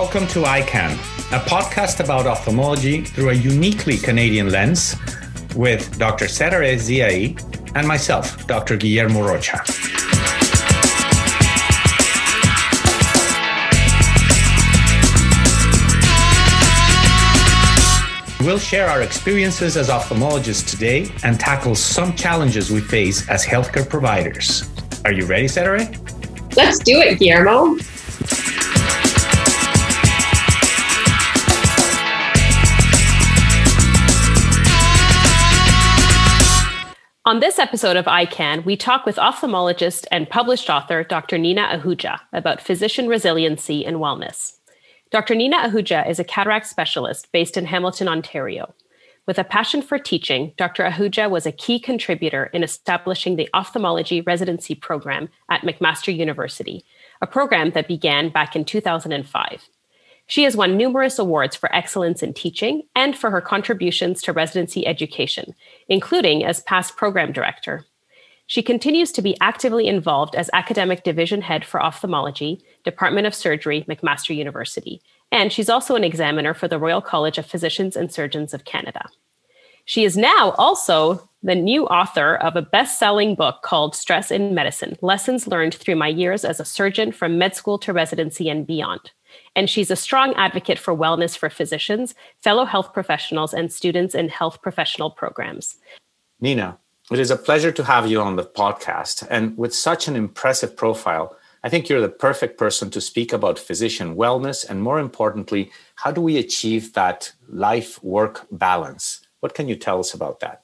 Welcome to EyeCan, a podcast about ophthalmology through a uniquely Canadian lens with Dr. Setareh Ziai and myself, Dr. Guillermo Rocha. We'll share our experiences as ophthalmologists today and tackle some challenges we face as healthcare providers. Are you ready, Setareh? Let's do it, Guillermo. On this episode of EyeCan, we talk with ophthalmologist and published author Dr. Nina Ahuja about physician resiliency and wellness. Dr. Nina Ahuja is a cataract specialist based in Hamilton, Ontario. With a passion for teaching, Dr. Ahuja was a key contributor in establishing the ophthalmology residency program at McMaster University, a program that began back in 2005. She has won numerous awards for excellence in teaching and for her contributions to residency education, including as past program director. She continues to be actively involved as academic division head for ophthalmology, Department of Surgery, McMaster University, and she's also an examiner for the Royal College of Physicians and Surgeons of Canada. She is now also the new author of a best selling book called Stress in Medicine Lessons Learned Through My Years as a Surgeon from Med School to Residency and Beyond and she's a strong advocate for wellness for physicians, fellow health professionals, and students in health professional programs. Nina, it is a pleasure to have you on the podcast. And with such an impressive profile, I think you're the perfect person to speak about physician wellness and, more importantly, how do we achieve that life work balance? What can you tell us about that?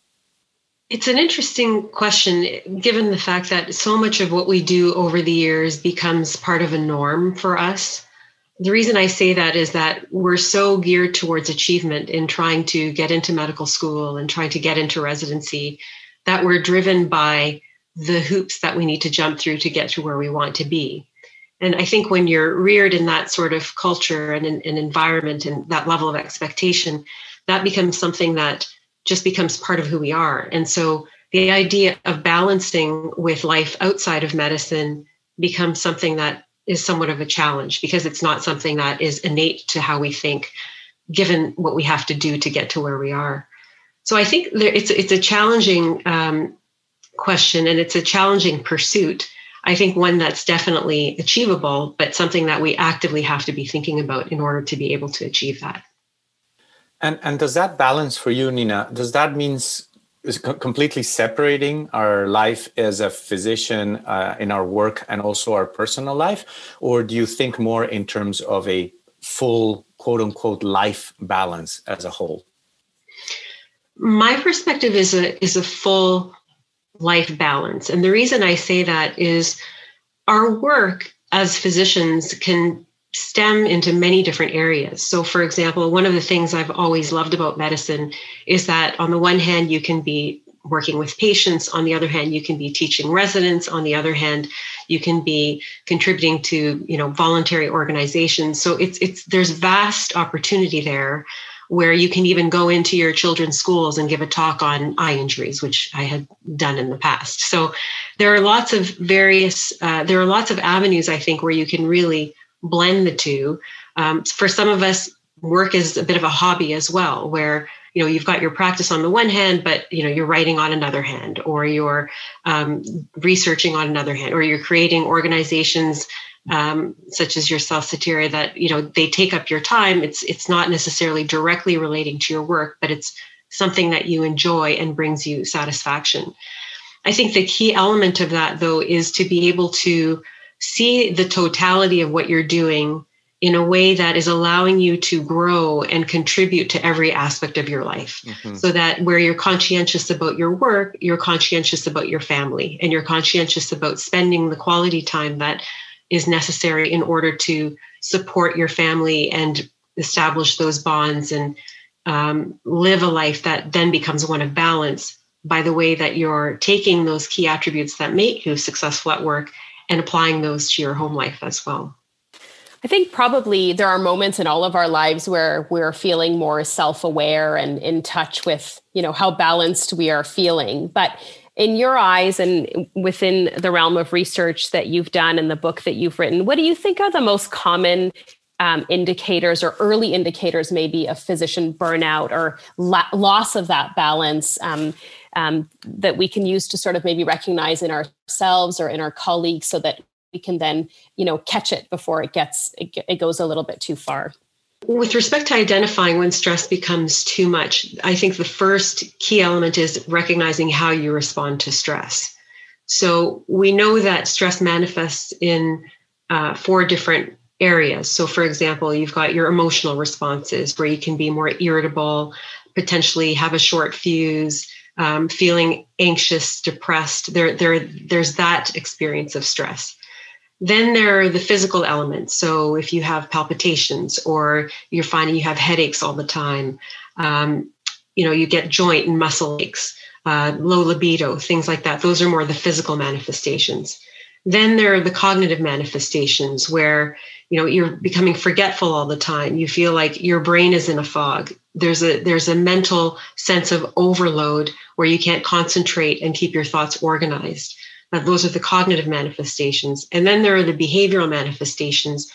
It's an interesting question, given the fact that so much of what we do over the years becomes part of a norm for us the reason I say that is that we're so geared towards achievement in trying to get into medical school and trying to get into residency that we're driven by the hoops that we need to jump through to get to where we want to be. And I think when you're reared in that sort of culture and an environment and that level of expectation, that becomes something that just becomes part of who we are. And so the idea of balancing with life outside of medicine becomes something that is somewhat of a challenge because it's not something that is innate to how we think given what we have to do to get to where we are. So i think there, it's it's a challenging um, question and it's a challenging pursuit. I think one that's definitely achievable but something that we actively have to be thinking about in order to be able to achieve that. And and does that balance for you nina does that means is completely separating our life as a physician uh, in our work and also our personal life? Or do you think more in terms of a full quote unquote life balance as a whole? My perspective is a is a full life balance. And the reason i say that is our work as physicians can stem into many different areas. So, for example, one of the things I've always loved about medicine is that on the one hand, you can be working with patients. On the other hand you can be teaching residents. On the other hand you can be contributing to you know voluntary organizations. So it's it's there's vast opportunity there where you can even go into your children's schools and give a talk on eye injuries which i had done in the past. So there are lots of various uh, there are lots of avenues i think where you can really blend the two. Um, for some of us, work is a bit of a hobby as well, where you know you've got your practice on the one hand, but you know you're writing on another hand, or you're um, researching on another hand, or you're creating organizations um, such as yourself, Setareh, that you know they take up your time. It's it's not necessarily directly relating to your work, but it's something that you enjoy and brings you satisfaction. I think the key element of that, though, is to be able to see the totality of what you're doing in a way that is allowing you to grow and contribute to every aspect of your life. Mm-hmm. So that where you're conscientious about your work, you're conscientious about your family and you're conscientious about spending the quality time that is necessary in order to support your family and establish those bonds and um, live a life that then becomes one of balance by the way that you're taking those key attributes that make you successful at work and applying those to your home life as well. I think probably there are moments in all of our lives where we're feeling more self-aware and in touch with, you know, how balanced we are feeling. But in your eyes and within the realm of research that you've done and the book that you've written, what do you think are the most common um, indicators or early indicators maybe of physician burnout or la- loss of that balance um, um, that we can use to sort of maybe recognize in ourselves or in our colleagues so that we can then you know catch it before it gets it, it goes a little bit too far with respect to identifying when stress becomes too much i think the first key element is recognizing how you respond to stress so we know that stress manifests in uh, four different areas. So, for example, you've got your emotional responses where you can be more irritable, potentially have a short fuse, um, feeling anxious, depressed. There, there, there's that experience of stress. Then there are the physical elements. So, if you have palpitations or you're finding you have headaches all the time, um, you know, you get joint and muscle aches, uh, low libido, things like that. Those are more the physical manifestations. Then there are the cognitive manifestations where you know you're becoming forgetful all the time you feel like your brain is in a fog there's a there's a mental sense of overload where you can't concentrate and keep your thoughts organized. Now, those are the cognitive manifestations. And then there are the behavioral manifestations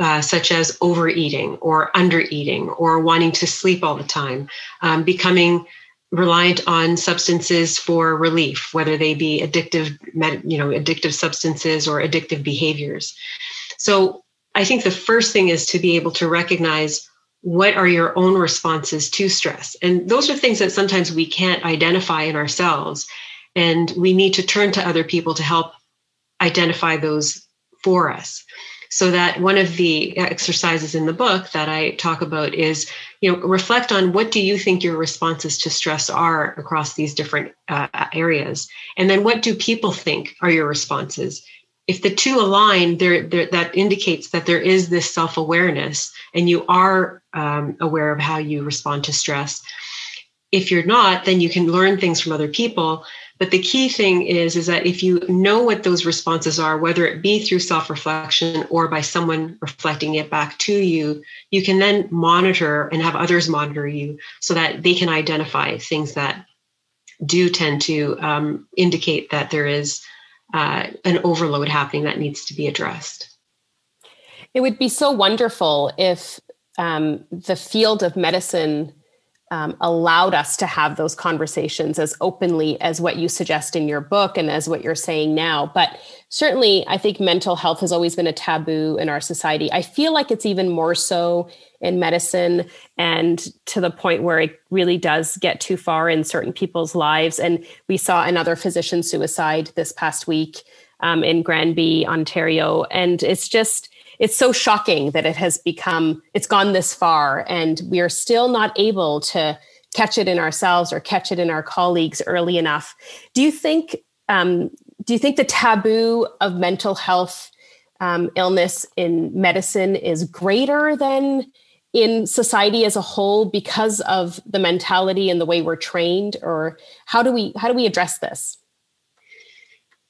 uh, such as overeating or undereating or wanting to sleep all the time um, becoming reliant on substances for relief whether they be addictive you know addictive substances or addictive behaviors. So I think the first thing is to be able to recognize what are your own responses to stress. And those are things that sometimes we can't identify in ourselves. And we need to turn to other people to help identify those for us. So that one of the exercises in the book that I talk about is, you know, reflect on what do you think your responses to stress are across these different uh, areas, and then what do people think are your responses? If the two align, there, that indicates that there is this self awareness, and you are um, aware of how you respond to stress. If you're not, then you can learn things from other people. But the key thing is, is that if you know what those responses are, whether it be through self reflection or by someone reflecting it back to you, you can then monitor and have others monitor you so that they can identify things that do tend to um, indicate that there is uh, an overload happening that needs to be addressed. It would be so wonderful if um, the field of medicine um, allowed us to have those conversations as openly as what you suggest in your book and as what you're saying now. But certainly, I think mental health has always been a taboo in our society. I feel like it's even more so in medicine and to the point where it really does get too far in certain people's lives. And we saw another physician suicide this past week um, in Granby, Ontario. And it's just, it's so shocking that it has become it's gone this far and we are still not able to catch it in ourselves or catch it in our colleagues early enough. Do you think um, do you think the taboo of mental health um, illness in medicine is greater than in society as a whole because of the mentality and the way we're trained or how do we how do we address this?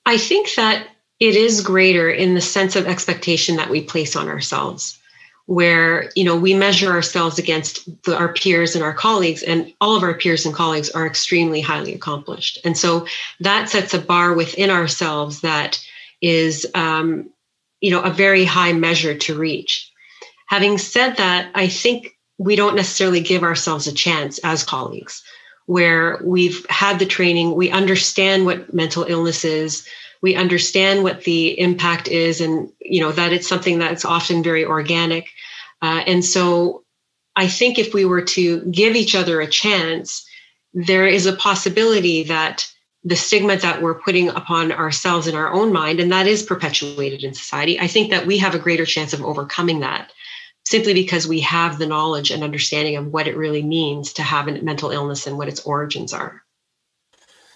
I think that it is greater in the sense of expectation that we place on ourselves where you know we measure ourselves against the, our peers and our colleagues and all of our peers and colleagues are extremely highly accomplished. And so that sets a bar within ourselves that is um, you know a very high measure to reach. Having said that i think we don't necessarily give ourselves a chance as colleagues where we've had the training we understand what mental illness is we understand what the impact is and you know that it's something that's often very organic. Uh, and so i think if we were to give each other a chance there is a possibility that the stigma that we're putting upon ourselves in our own mind and that is perpetuated in society i think that we have a greater chance of overcoming that simply because we have the knowledge and understanding of what it really means to have a mental illness and what its origins are.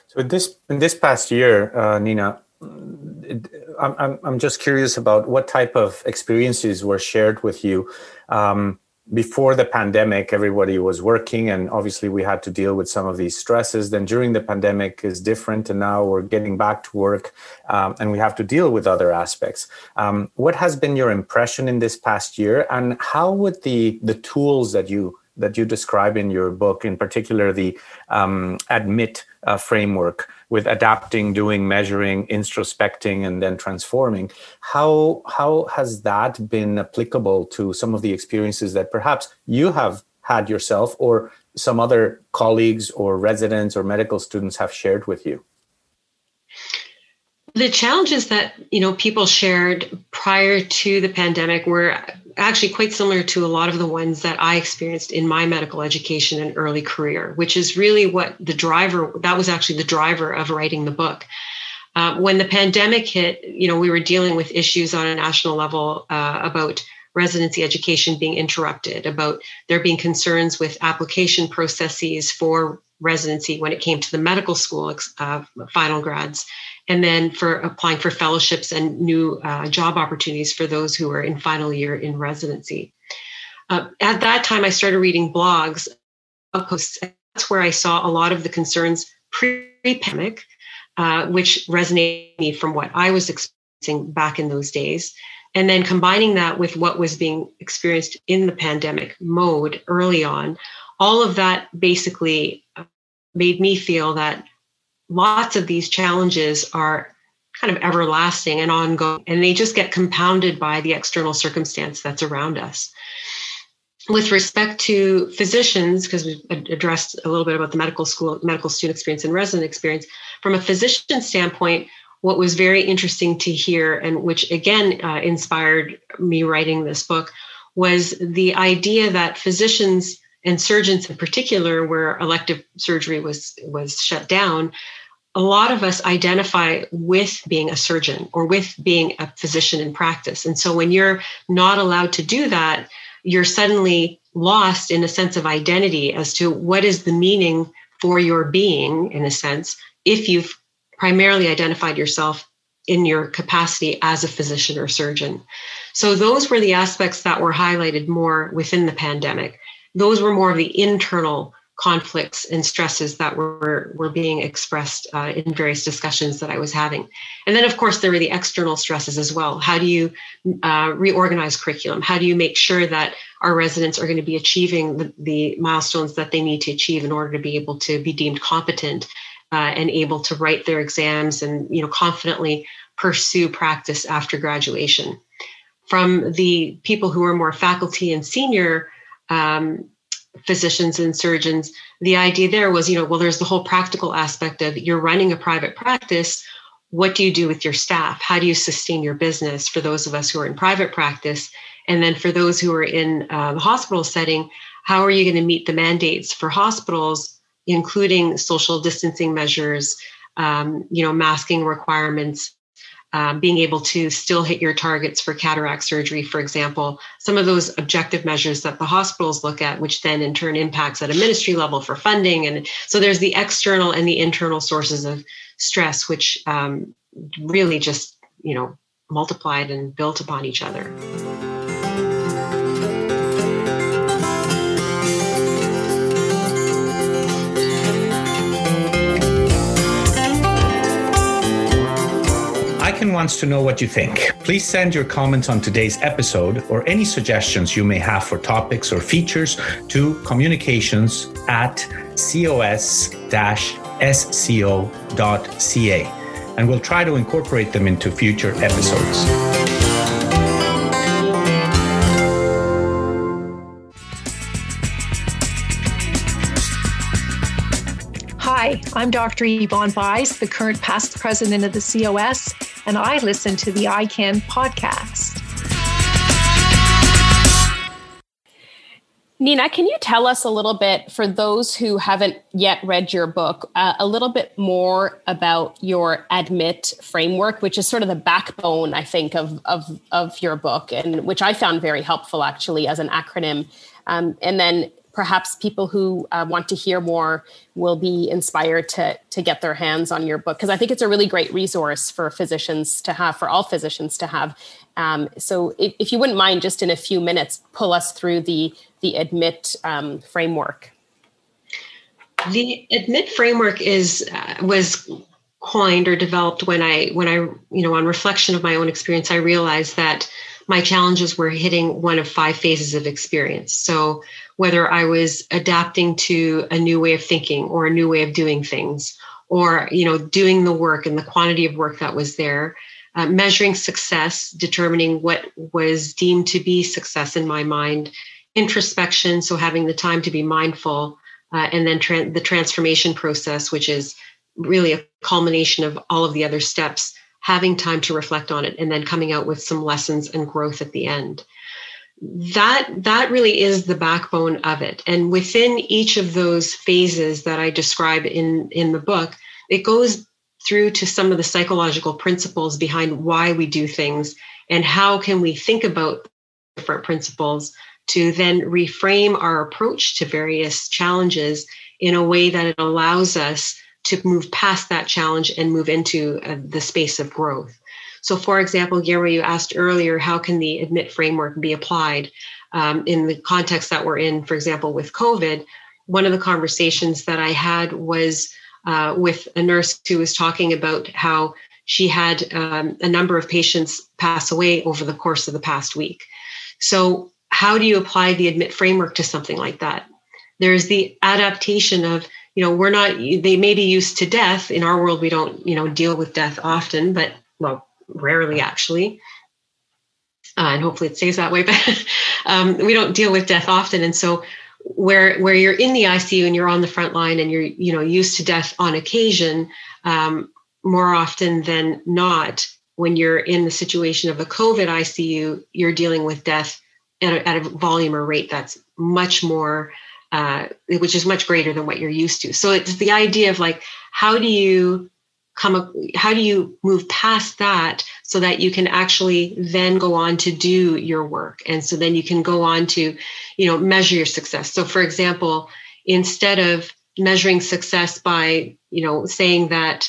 So this in this past year uh, nina I'm, I'm just curious about what type of experiences were shared with you. Um, before the pandemic, everybody was working, and obviously we had to deal with some of these stresses. Then during the pandemic is different, and now we're getting back to work, um, and we have to deal with other aspects. Um, what has been your impression in this past year, and how would the the tools that you that you describe in your book, in particular the um, admit uh, framework with adapting, doing, measuring, introspecting, and then transforming. How how has that been applicable to some of the experiences that perhaps you have had yourself, or some other colleagues or residents or medical students have shared with you? The challenges that you know people shared prior to the pandemic were actually quite similar to a lot of the ones that I experienced in my medical education and early career, which is really what the driver, that was actually the driver of writing the book. Uh, when the pandemic hit, you know, we were dealing with issues on a national level uh, about residency education being interrupted, about there being concerns with application processes for residency when it came to the medical school uh, final grads and then for applying for fellowships and new uh, job opportunities for those who are in final year in residency. Uh, at that time, I started reading blogs, posts. That's where I saw a lot of the concerns pre-pandemic, uh, which resonated me from what I was experiencing back in those days. And then combining that with what was being experienced in the pandemic mode early on, all of that basically uh, made me feel that lots of these challenges are kind of everlasting and ongoing, and they just get compounded by the external circumstance that's around us. With respect to physicians, because we've addressed a little bit about the medical school, medical student experience, and resident experience, from a physician standpoint, what was very interesting to hear, and which again uh, inspired me writing this book, was the idea that physicians and surgeons in particular, where elective surgery was was shut down, a lot of us identify with being a surgeon or with being a physician in practice. And so when you're not allowed to do that, you're suddenly lost in a sense of identity as to what is the meaning for your being, in a sense, if you've primarily identified yourself in your capacity as a physician or surgeon. So those were the aspects that were highlighted more within the pandemic. Those were more of the internal conflicts and stresses that were were being expressed uh, in various discussions that I was having. And then, of course, there were the external stresses as well. How do you uh, reorganize curriculum? How do you make sure that our residents are going to be achieving the, the, milestones that they need to achieve in order to be able to be deemed competent uh, and able to write their exams and you know confidently pursue practice after graduation? From the people who are more faculty and senior. Um, physicians and surgeons, the idea there was, you know, well, there's the whole practical aspect of you're running a private practice. What do you do with your staff? How do you sustain your business for those of us who are in private practice? And then for those who are in uh, the hospital setting, how are you going to meet the mandates for hospitals, including social distancing measures, um, you know, masking requirements, um, being able to still hit your targets for cataract surgery, for example, some of those objective measures that the hospitals look at, which then in turn impacts at a ministry level for funding. And so there's the external and the internal sources of stress, which um, really just, you know, multiplied and built upon each other. EyeCan wants to know what you think. Please send your comments on today's episode or any suggestions you may have for topics or features to communications at cos-sco.ca and we'll try to incorporate them into future episodes. Hi, I'm Dr. Yvonne Buys, the current past president of the COS, and I listen to the EyeCan podcast. Nina, can you tell us a little bit, for those who haven't yet read your book, uh, a little bit more about your ADMIT framework, which is sort of the backbone, I think, of, of, of your book, and which I found very helpful actually as an acronym. Um, and then perhaps people who uh, want to hear more will be inspired to to get their hands on your book because I think it's a really great resource for physicians to have, for all physicians to have. Um, so, if, if, you wouldn't mind, just in a few minutes, pull us through the the admit um, framework. The admit framework is uh, was coined or developed when I when I you know on reflection of my own experience, I realized that my challenges were hitting one of five phases of experience. So whether I was adapting to a new way of thinking or a new way of doing things, or you know doing the work and the quantity of work that was there uh, measuring success determining what was deemed to be success in my mind introspection so having the time to be mindful uh, and then tra- the transformation process which is really a culmination of all of the other steps having time to reflect on it and then coming out with some lessons and growth at the end. That that really is the backbone of it. And within each of those phases that i describe in in the book it goes through to some of the psychological principles behind why we do things and how can we think about different principles to then reframe our approach to various challenges in a way that it allows us to move past that challenge and move into uh, the space of growth so, for example, Guillermo, you asked earlier, how can the admit framework be applied um, in the context that we're in, for example, with COVID? One of the conversations that I had was uh, with a nurse who was talking about how she had um, a number of patients pass away over the course of the past week. So, how do you apply the admit framework to something like that? There's the adaptation of, you know, we're not, they may be used to death. In our world, we don't, you know, deal with death often, but well, rarely actually. Uh, and hopefully it stays that way. But um, we don't deal with death often, and so where where you're in the ICU and you're on the front line and you're you know used to death on occasion, um, more often than not, when you're in the situation of a COVID ICU, you're dealing with death at a, at a volume or rate that's much more, uh, which is much greater than what you're used to. So it's the idea of like, how do you come up, how do you move past that so that you can actually then go on to do your work? And so then you can go on to you know measure your success. So for example instead of measuring success by you know saying that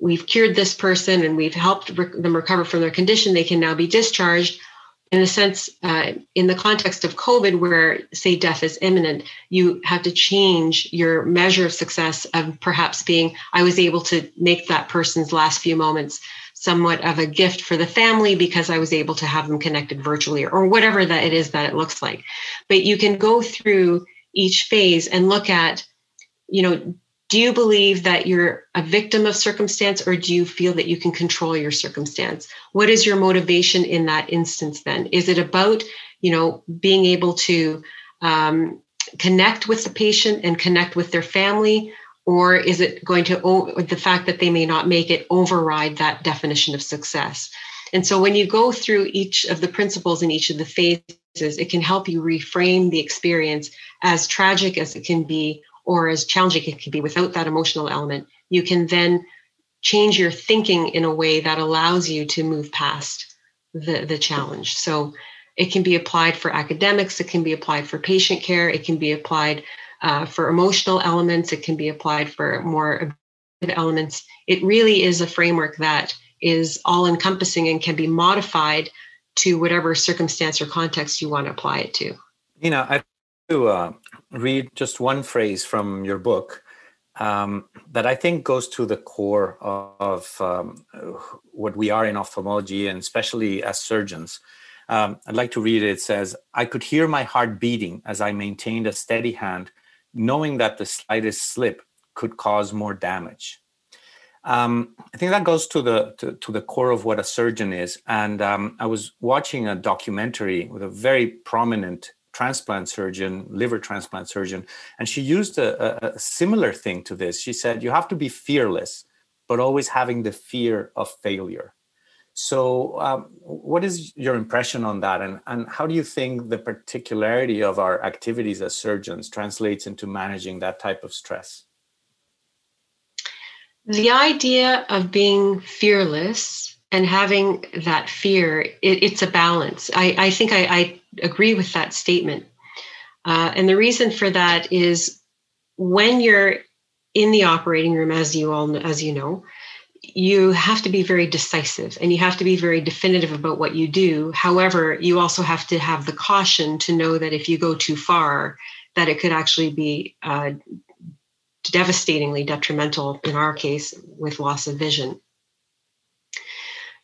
we've cured this person and we've helped them recover from their condition they can now be discharged in a sense, uh, in the context of COVID, where say death is imminent, you have to change your measure of success of perhaps being, I was able to make that person's last few moments somewhat of a gift for the family because I was able to have them connected virtually or whatever that it is that it looks like. But you can go through each phase and look at, you know, do you believe that you're a victim of circumstance or do you feel that you can control your circumstance? What is your motivation in that instance then? Is it about you know being able to um, connect with the patient and connect with their family? Or is it going to the fact that they may not make it override that definition of success? And so when you go through each of the principles in each of the phases it can help you reframe the experience as tragic as it can be or as challenging it can be without that emotional element, you can then change your thinking in a way that allows you to move past the, the challenge. So it can be applied for academics, it can be applied for patient care, it can be applied uh, for emotional elements, it can be applied for more elements. It really is a framework that is all encompassing and can be modified to whatever circumstance or context you want to apply it to. You know, I uh, read just one phrase from your book um, that I think goes to the core of, um, what we are in ophthalmology and especially as surgeons. Um, I'd like to read it. It says, I could hear my heart beating as I maintained a steady hand, knowing that the slightest slip could cause more damage. Um, I think that goes to the to, to, the core of what a surgeon is. And um, I was watching a documentary with a very prominent transplant surgeon, liver transplant surgeon, and she used a, a, similar thing to this. She said, You have to be fearless, but always having the fear of failure. So, um, what is your impression on that? And, and how do you think the particularity of our activities as surgeons translates into managing that type of stress? The idea of being fearless and having that fear, it, it's a balance. I, I think I, I agree with that statement. Uh, and the reason for that is when you're in the operating room, as you all as you know, you have to be very decisive and you have to be very definitive about what you do. However, you also have to have the caution to know that if you go too far, that it could actually be uh, devastatingly detrimental. In our case, with loss of vision.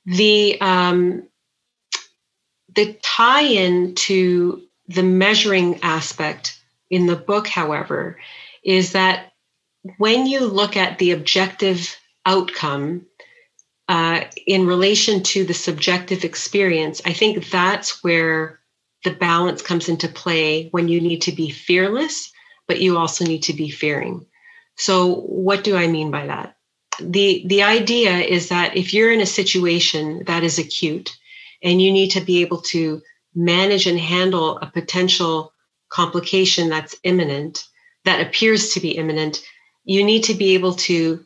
The um, the tie in to the measuring aspect in the book, however, is that when you look at the objective outcome uh, in relation to the subjective experience, I think that's where the balance comes into play when you need to be fearless, but you also need to be fearing. So, what do I mean by that? The, the idea is that if you're in a situation that is acute and you need to be able to manage and handle a potential complication that's imminent, that appears to be imminent, you need to be able to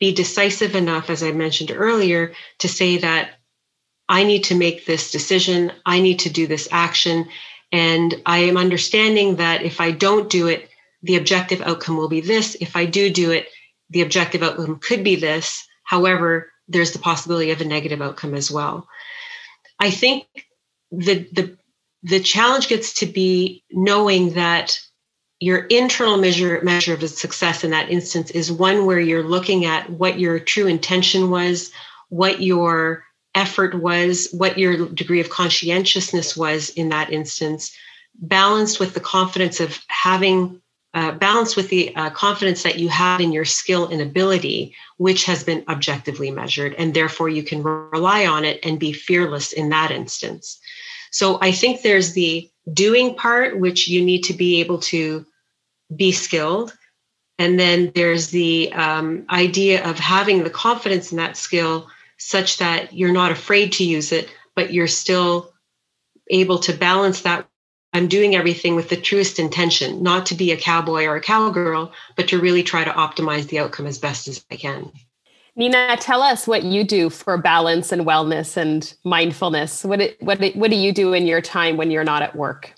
be decisive enough, as I mentioned earlier, to say that I need to make this decision, I need to do this action. And I am understanding that if I don't do it, the objective outcome will be this. If I do do it, the objective outcome could be this. However, there's the possibility of a negative outcome as well. I think the the the challenge gets to be knowing that your internal measure measure of success in that instance is one where you're looking at what your true intention was, what your effort was, what your degree of conscientiousness was in that instance, balanced with the confidence of having uh, balanced with the uh, confidence that you have in your skill and ability, which has been objectively measured, and therefore you can rely on it and be fearless in that instance. So I think there's the doing part, which you need to be able to be skilled. And then there's the um, idea of having the confidence in that skill such that you're not afraid to use it, but you're still able to balance that. I'm doing everything with the truest intention, not to be a cowboy or a cowgirl, but to really try to optimize the outcome as best as I can. Nina, tell us what you do for balance and wellness and mindfulness. What what what do you do in your time when you're not at work?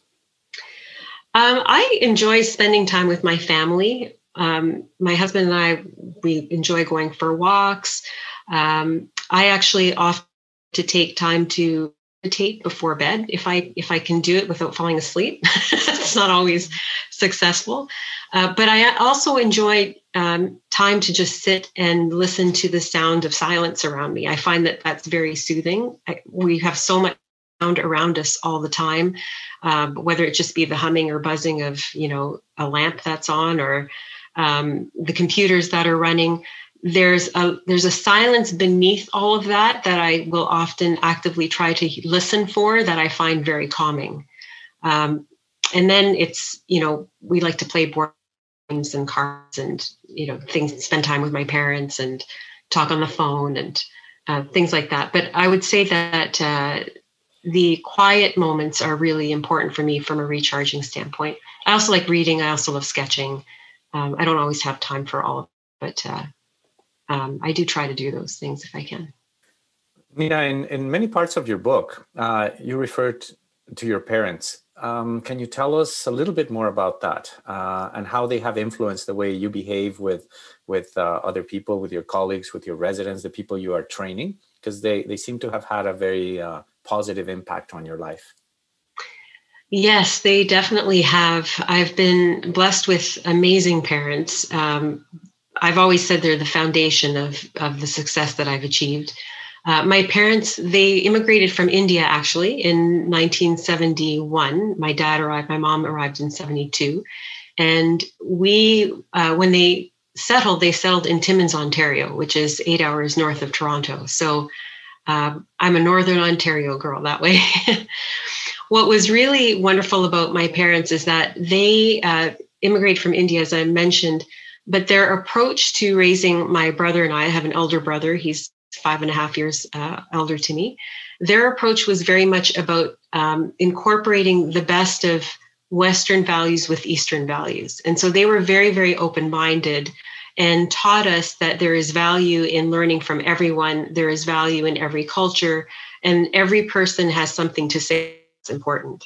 Um, I enjoy spending time with my family. Um, my husband and I, we enjoy going for walks. Um, I actually often to take time to meditate before bed if I if I can do it without falling asleep. it's not always successful, uh, but I also enjoy um, time to just sit and listen to the sound of silence around me. I find that that's very soothing. I, we have so much sound around us all the time, um, whether it just be the humming or buzzing of you know a lamp that's on or um, the computers that are running. There's a there's a silence beneath all of that that I will often actively try to listen for that I find very calming. Um, and then it's you know we like to play board games and cards and you know things spend time with my parents and talk on the phone and uh, things like that but i would say that uh, the quiet moments are really important for me from a recharging standpoint. I also like reading. I also love sketching. Um, I don't always have time for all of it, but uh, um, I do try to do those things if I can. Nina, in, in many parts of your book, uh, you referred to your parents. Um, can you tell us a little bit more about that uh, and how they have influenced the way you behave with with uh, other people, with your colleagues, with your residents, the people you are training? Because they they seem to have had a very uh, positive impact on your life? Yes, they definitely have. I've been blessed with amazing parents. Um, I've always said they're the foundation of, of the success that I've achieved. Uh, my parents, they immigrated from India actually in 1971. My dad arrived, my mom arrived in 72. And we, uh, when they settled, they settled in Timmins, Ontario, which is eight hours north of Toronto. So um, I'm a Northern Ontario girl that way. what was really wonderful about my parents is that they uh, immigrated from India, as I mentioned, but their approach to raising my brother and I, I have an elder brother, he's five and a half years uh, elder to me. Their approach was very much about um, incorporating the best of Western values with Eastern values. And so they were very, very open minded and taught us that there is value in learning from everyone, there is value in every culture, and every person has something to say that's important.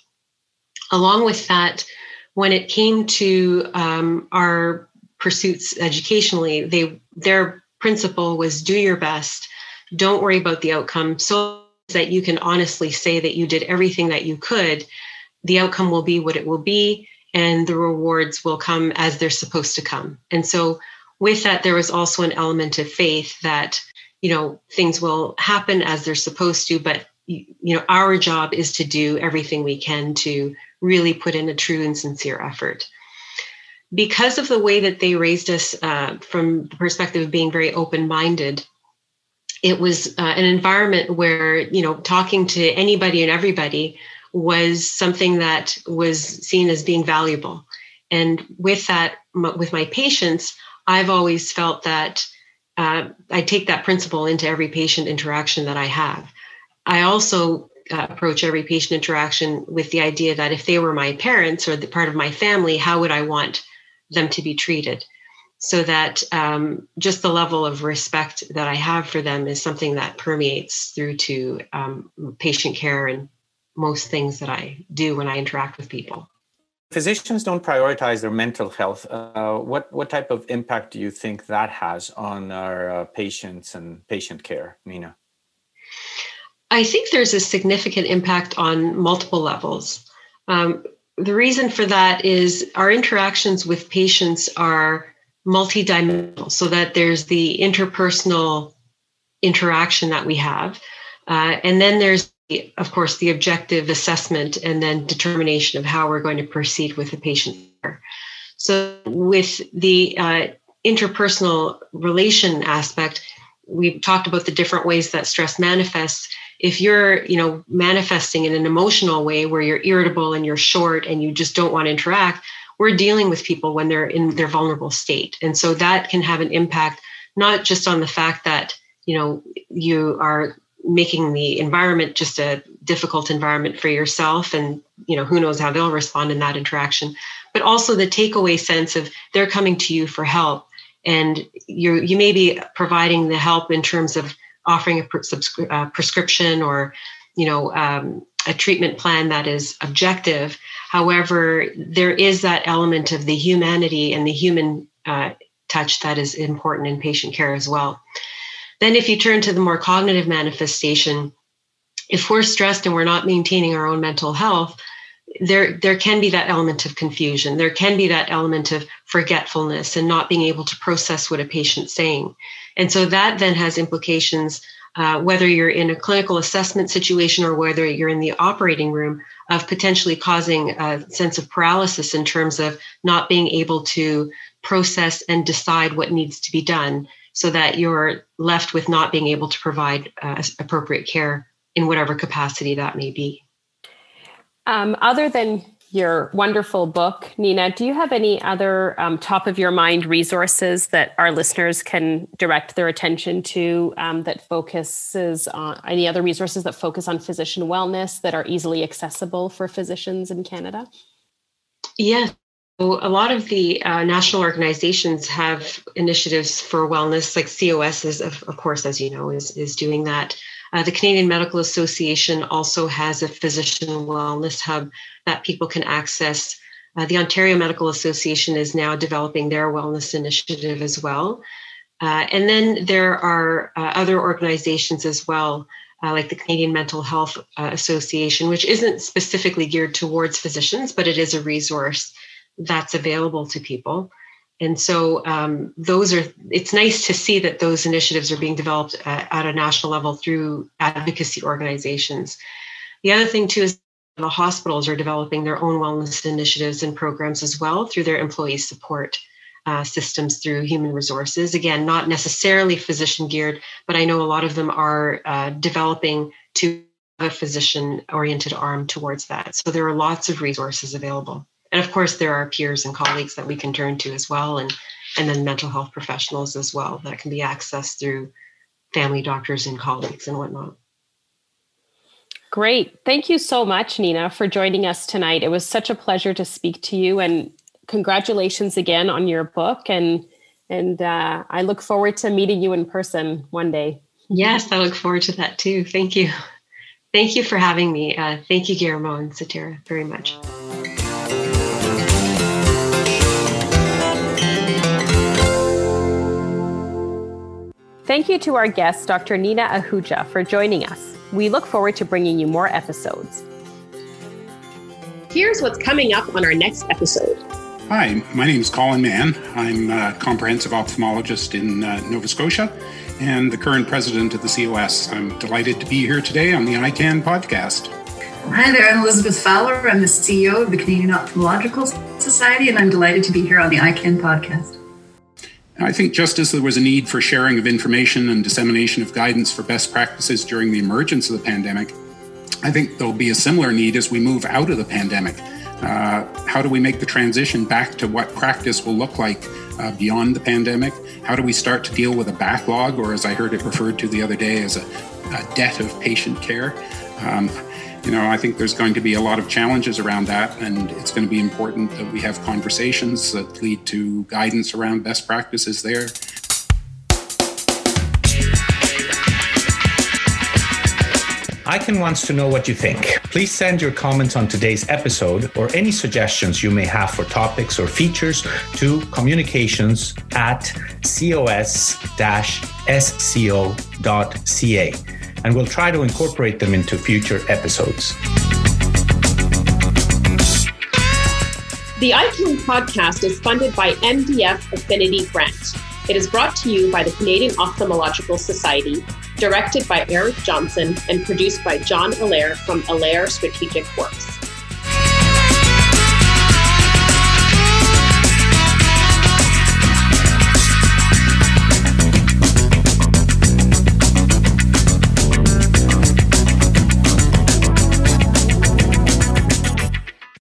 Along with that, when it came to um, our pursuits educationally, they their principle was do your best, don't worry about the outcome, so that you can honestly say that you did everything that you could. The outcome will be what it will be, and the rewards will come as they're supposed to come. And so with that, there was also an element of faith that, you know, things will happen as they're supposed to, but you know our job is to do everything we can to really put in a true and sincere effort because of the way that they raised us uh, from the perspective of being very open-minded it was uh, an environment where you know talking to anybody and everybody was something that was seen as being valuable. And with that with my patients i've always felt that uh, i take that principle into every patient interaction that i have. I also uh, approach every patient interaction with the idea that if they were my parents or the part of my family how would i want them to be treated so that um, just the level of respect that I have for them is something that permeates through to um, patient care and most things that I do when I interact with people. Physicians don't prioritize their mental health. Uh, what what type of impact do you think that has on our uh, patients and patient care, Nina? I think there's a significant impact on multiple levels. Um, the reason for that is our interactions with patients are multidimensional so that there's the interpersonal interaction that we have uh, and then there's of course the objective assessment and then determination of how we're going to proceed with the patient so with the uh, interpersonal relation aspect we've talked about the different ways that stress manifests if you're you know manifesting in an emotional way where you're irritable and you're short and you just don't want to interact we're dealing with people when they're in their vulnerable state. And so that can have an impact not just on the fact that you know you are making the environment just a difficult environment for yourself and you know who knows how they'll respond in that interaction but also the takeaway sense of they're coming to you for help. And you you may be providing the help in terms of offering a prescri- uh, prescription or you know um, a treatment plan that is objective However, there is that element of the humanity and the human uh, touch that is important in patient care as well. Then, if you turn to the more cognitive manifestation, if we're stressed and we're not maintaining our own mental health, there there can be that element of confusion. There can be that element of forgetfulness and not being able to process what a patient's saying. And so that then has implications uh, whether you're in a clinical assessment situation or whether you're in the operating room, of potentially causing a sense of paralysis in terms of not being able to process and decide what needs to be done so that you're left with not being able to provide uh, appropriate care in whatever capacity that may be. Um, other than your wonderful book, Nina. Do you have any other um, top of your mind resources that our listeners can direct their attention to um, that focuses on any other resources that focus on physician wellness that are easily accessible for physicians in Canada? Yeah. So a lot of the uh, national organizations have initiatives for wellness, like COS is, of, of course, as you know, is, is doing that. Uh, the Canadian Medical Association also has a physician wellness hub that people can access. Uh, the Ontario Medical Association is now developing their wellness initiative as well. Uh, and then there are uh, other organizations as well, uh, like the Canadian Mental Health uh, Association, which isn't specifically geared towards physicians, but it is a resource that's available to people and so um, those are it's nice to see that those initiatives are being developed at, at, a national level through advocacy organizations. The other thing too is the hospitals are developing their own wellness initiatives and programs as well through their employee support uh, systems through human resources. Again not necessarily physician geared but i know a lot of them are uh, developing to a physician oriented arm towards that. So there are lots of resources available and of course there are peers and colleagues that we can turn to as well and and then mental health professionals as well that can be accessed through family doctors and colleagues and whatnot. Great. Thank you so much nina for joining us tonight. It was such a pleasure to speak to you and congratulations again on your book and and uh, i look forward to meeting you in person one day. Yes i look forward to that too. Thank you. Thank you for having me. Uh, thank you guillermo and Setareh very much Thank you to our guest, Dr. Nina Ahuja, for joining us. We look forward to bringing you more episodes. Here's what's coming up on our next episode. Hi, my name is Colin Mann. I'm a comprehensive ophthalmologist in uh, Nova Scotia and the current president of the COS. I'm delighted to be here today on the EyeCan podcast. Hi there, I'm Elizabeth Fowler. I'm the CEO of the Canadian Ophthalmological Society, and I'm delighted to be here on the EyeCan podcast. I think just as there was a need for sharing of information and dissemination of guidance for best practices during the emergence of the pandemic, I think there'll be a similar need as we move out of the pandemic uh, how do we make the transition back to what practice will look like uh, beyond the pandemic? How do we start to deal with a backlog, or as I heard it referred to the other day, as a, a debt of patient care? Um, you know, I think there's going to be a lot of challenges around that, and it's going to be important that we have conversations that lead to guidance around best practices there. EyeCan wants to know what you think. Please send your comments on today's episode or any suggestions you may have for topics or features to communications at cos-sco.ca and we'll try to incorporate them into future episodes. The EyeCan podcast is funded by MDF Affinity Grant. It is brought to you by the Canadian Ophthalmological Society directed by Eric Johnson and produced by John Allaire from Allaire Strategic Works.